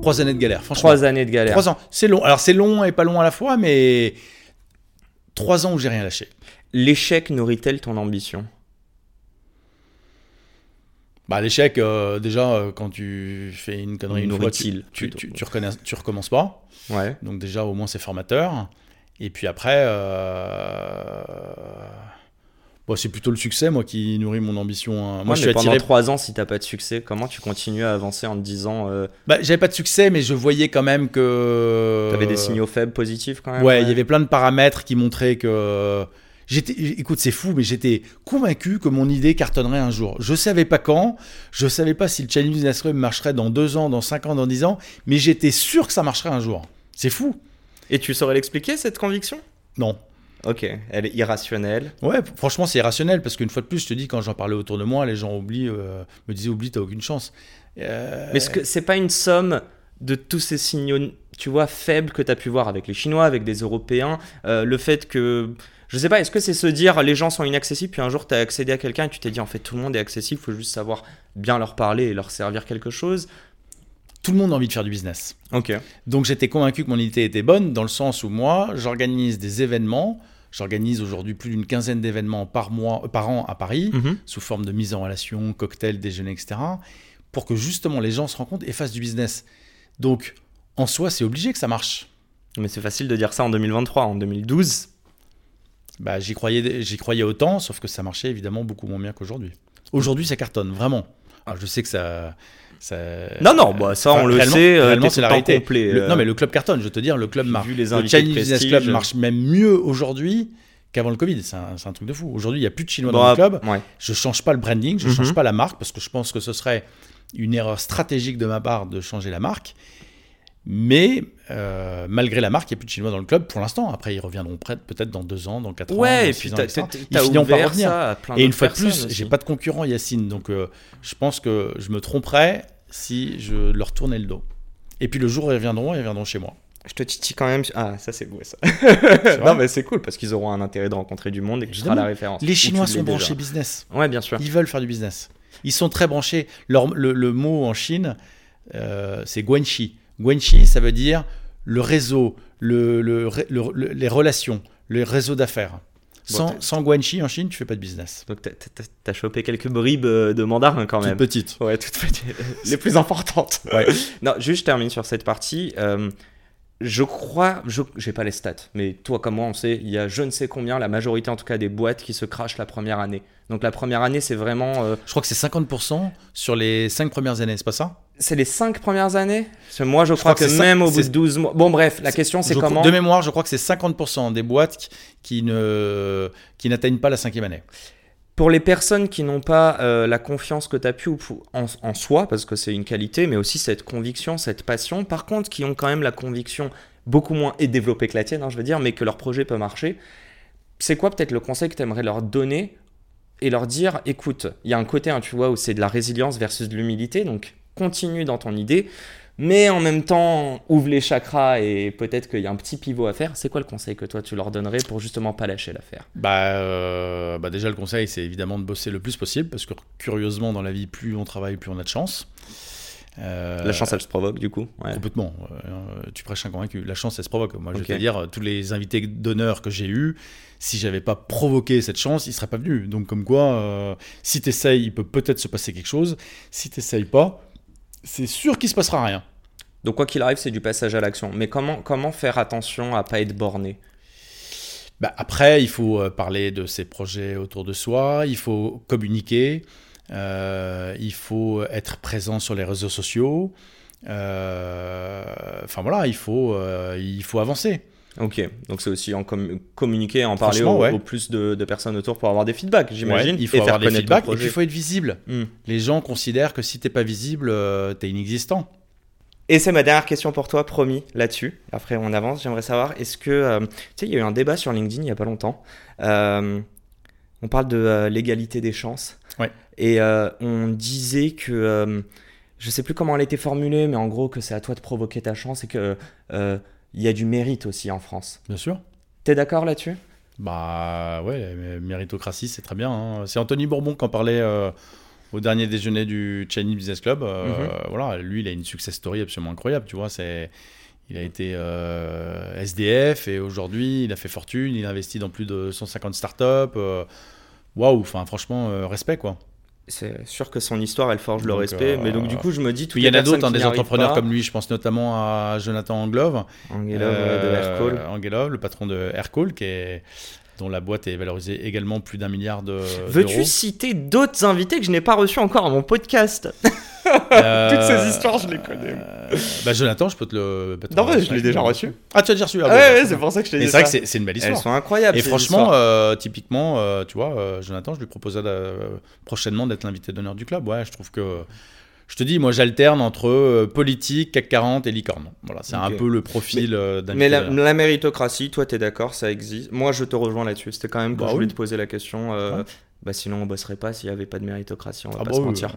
Trois années de galère, franchement. Trois années de galère. Trois ans. C'est long. Alors c'est long et pas long à la fois, mais trois ans où j'ai rien lâché. L'échec nourrit-elle ton ambition? Bah l'échec, euh, déjà euh, quand tu fais une connerie une fois, tu, tu, plutôt. tu, tu reconnais- tu recommences pas. Ouais. Donc déjà au moins c'est formateur. Et puis après, euh, bon, c'est plutôt le succès moi qui nourrit mon ambition. hein. Moi je suis pendant attiré. trois ans, si t'as pas de succès, comment tu continues à avancer en te disant euh, Bah, j'avais pas de succès, mais je voyais quand même que. T'avais des signaux faibles positifs quand même Euh, Ouais, il y avait plein de paramètres qui montraient que. J'étais, écoute, c'est fou, mais j'étais convaincu que mon idée cartonnerait un jour. Je savais pas quand, je savais pas si le Chinese Business Club marcherait dans deux ans, dans cinq ans, dans dix ans, mais j'étais sûr que ça marcherait un jour. C'est fou. Et tu saurais l'expliquer cette conviction? Non. Ok, elle est irrationnelle. Ouais, franchement, c'est irrationnel parce qu'une fois de plus, je te dis, quand j'en parlais autour de moi, les gens oublient, euh, me disaient, oublie, t'as aucune chance. Euh, Mais est-ce que c'est pas une somme de tous ces signaux, tu vois, faibles que tu as pu voir avec les Chinois, avec des Européens euh, Le fait que. Je sais pas, est-ce que c'est se dire les gens sont inaccessibles, puis un jour tu as accédé à quelqu'un et tu t'es dit en fait tout le monde est accessible, faut juste savoir bien leur parler et leur servir quelque chose? Tout le monde a envie de faire du business. Ok. Donc j'étais convaincu que mon idée était bonne dans le sens où moi, j'organise des événements. J'organise aujourd'hui plus d'une quinzaine d'événements par mois, euh, par an à Paris, Mhm. sous forme de mise en relation, cocktail, déjeuner, etc. Pour que justement les gens se rencontrent et fassent du business. Donc en soi, c'est obligé que ça marche. Mais c'est facile de dire ça en 2023. En 2012, Bah, j'y croyais, j'y croyais autant, sauf que ça marchait évidemment beaucoup moins bien qu'aujourd'hui. Aujourd'hui, ça cartonne vraiment. Alors, je sais que ça. ça Non, non, bah, ça, on le sait, euh, réellement, c'est la réalité. complet, Le- euh. non, mais le club cartonne. Je te dire, le club marche. Le Chinese Business. Club marche même mieux aujourd'hui qu'avant le Covid. C'est un, truc de fou. Aujourd'hui, il n'y a plus de Chinois Bon, dans le club. ouais. Je change pas le branding, je Mhm. change pas la marque parce que je pense que ce serait une erreur stratégique de ma part de changer la marque. Mais euh, malgré la marque, il n'y a plus de Chinois dans le club pour l'instant. Après, ils reviendront peut-être dans deux ans, dans quatre ans. Ouais, dans et six puis ans, t'as finiront par ouvert revenir. ça à plein Et une fois de plus, j'ai pas de concurrent Yacine, donc euh, je pense que je me tromperais si je leur tournais le dos. Et puis le jour où ils reviendront, ils reviendront chez moi. Je te titille quand même. Ah, ça c'est beau ça. non, mais c'est cool parce qu'ils auront un intérêt de rencontrer du monde et que tu seras la référence. Les Chinois sont branchés business. Ouais, bien sûr. Ils veulent faire du business. Ils sont très branchés. Leur- le, le mot en Chine, euh, c'est guanxi. Guanxi, ça veut dire le réseau, le, le- le- le- les relations, le réseau d'affaires. Sans, guanxi en Chine, tu fais pas de business. Donc t'as t'as chopé quelques bribes euh, de mandarin quand même. petite. Ouais, toutes petites. Les plus importantes. Ouais. Non, juste je termine sur cette partie. Euh, je crois, je j'ai pas les stats, mais toi comme moi on sait, il y a je ne sais combien, la majorité en tout cas des boîtes qui se crachent la première année. Donc la première année c'est vraiment, euh, Je crois que c'est 50% sur les 5 premières années, c'est pas ça? C'est les 5 premières années? Moi je, crois crois, que même au bout de 12 mois. Bon bref, la question c'est comment? De mémoire, je crois que c'est 50% des boîtes qui, ne, qui n'atteignent pas la cinquième année. Pour les personnes qui n'ont pas euh, la confiance que tu as pu en soi, parce que c'est une qualité, mais aussi cette conviction, cette passion, par contre, qui ont quand même la conviction beaucoup moins et développée que la tienne, hein, je veux dire, mais que leur projet peut marcher, c'est quoi peut-être le conseil que tu aimerais leur donner et leur dire, écoute, il y a un côté, hein, tu vois, où c'est de la résilience versus de l'humilité, donc continue dans ton idée, mais en même temps, ouvre les chakras et peut-être qu'il y a un petit pivot à faire. C'est quoi le conseil que toi tu leur donnerais pour justement pas lâcher l'affaire? Bah, euh, bah déjà, le conseil, c'est évidemment de bosser le plus possible, parce que curieusement, dans la vie, plus on travaille, plus on a de chance. Euh, La chance, elle se provoque du coup. Ouais. Complètement. Euh, tu prêches un convaincu. La chance, elle se provoque. Moi, je vais te dire, tous les invités d'honneur que j'ai eus, si j'avais pas provoqué cette chance, ils seraient pas venus. Donc, comme quoi, euh, si tu essayes, il peut peut-être se passer quelque chose. Si tu pas, c'est sûr qu'il se passera rien. Donc quoi qu'il arrive, c'est du passage à l'action. Mais comment, comment faire attention à pas être borné? Bah, après, il faut euh, parler de ses projets autour de soi, il faut communiquer, euh, il faut être présent sur les réseaux sociaux. Euh, Enfin voilà, il faut, euh, il faut avancer. Ok, donc c'est aussi en com- communiquer, en parler au, ouais. au plus de, de personnes autour pour avoir des feedbacks, j'imagine. Ouais, il faut et avoir faire des feedbacks et puis il faut être visible. Hmm. Les gens considèrent que si t'es pas visible, euh, t'es inexistant. Et c'est ma dernière question pour toi, promis, là-dessus. Après, on avance. J'aimerais savoir, est-ce que. euh, tu sais, il y a eu un débat sur LinkedIn il n'y a pas longtemps. Euh, on parle de euh, l'égalité des chances. Ouais. Et euh, on disait que. je sais plus comment elle était formulée, mais en gros, que c'est à toi de provoquer ta chance et que. Il y a du mérite aussi en France. Bien sûr. T'es d'accord là-dessus? Bah ouais, méritocratie, c'est très bien. hein. C'est Anthony Bourbon qui en parlait euh, au dernier déjeuner du Chinese Business Club. Euh, Mhm. Voilà, lui, il a une success story absolument incroyable. Tu vois, c'est, il a été euh, SDF et aujourd'hui, il a fait fortune. Il a investi dans plus de 150 startups. Waouh, enfin franchement, euh, respect quoi. C'est sûr que son histoire, elle forge le Donc, respect. euh, mais donc, du coup, je me dis. Il y en a d'autres, hein, des entrepreneurs pas, comme lui. Je pense notamment à Jonathan Anglove. Euh, de Aircall. Euh, Angelov, le patron de Aircall, qui est, dont la boîte est valorisée également plus d'un milliard de, Veux-tu citer d'autres invités que je n'ai pas reçus encore à mon podcast? Euh, Toutes ces histoires, je les connais. euh, bah, Jonathan, je peux te le. te Non, mais je l'ai déjà reçu. Ah, tu as déjà reçu ah, Ah ouais, bah, ouais, c'est pour ça que je t'ai dit c'est vrai que c'est une belle Elles histoire. sont incroyables. Et franchement, euh, typiquement, tu vois, Jonathan, je lui proposais prochainement d'être l'invité d'honneur du club. Ouais, je trouve que. Je te dis, moi, j'alterne entre politique, CAC 40 et licorne. Voilà, c'est un peu le profil d'un mais la, d'honneur. la méritocratie, toi, t'es d'accord, ça existe. Moi, je te rejoins là-dessus. C'était quand même que Bah je voulais oui. te poser la question. Ouais. Bah sinon, on bosserait pas s'il y avait pas de méritocratie. On va Ah pas bah se oui, mentir.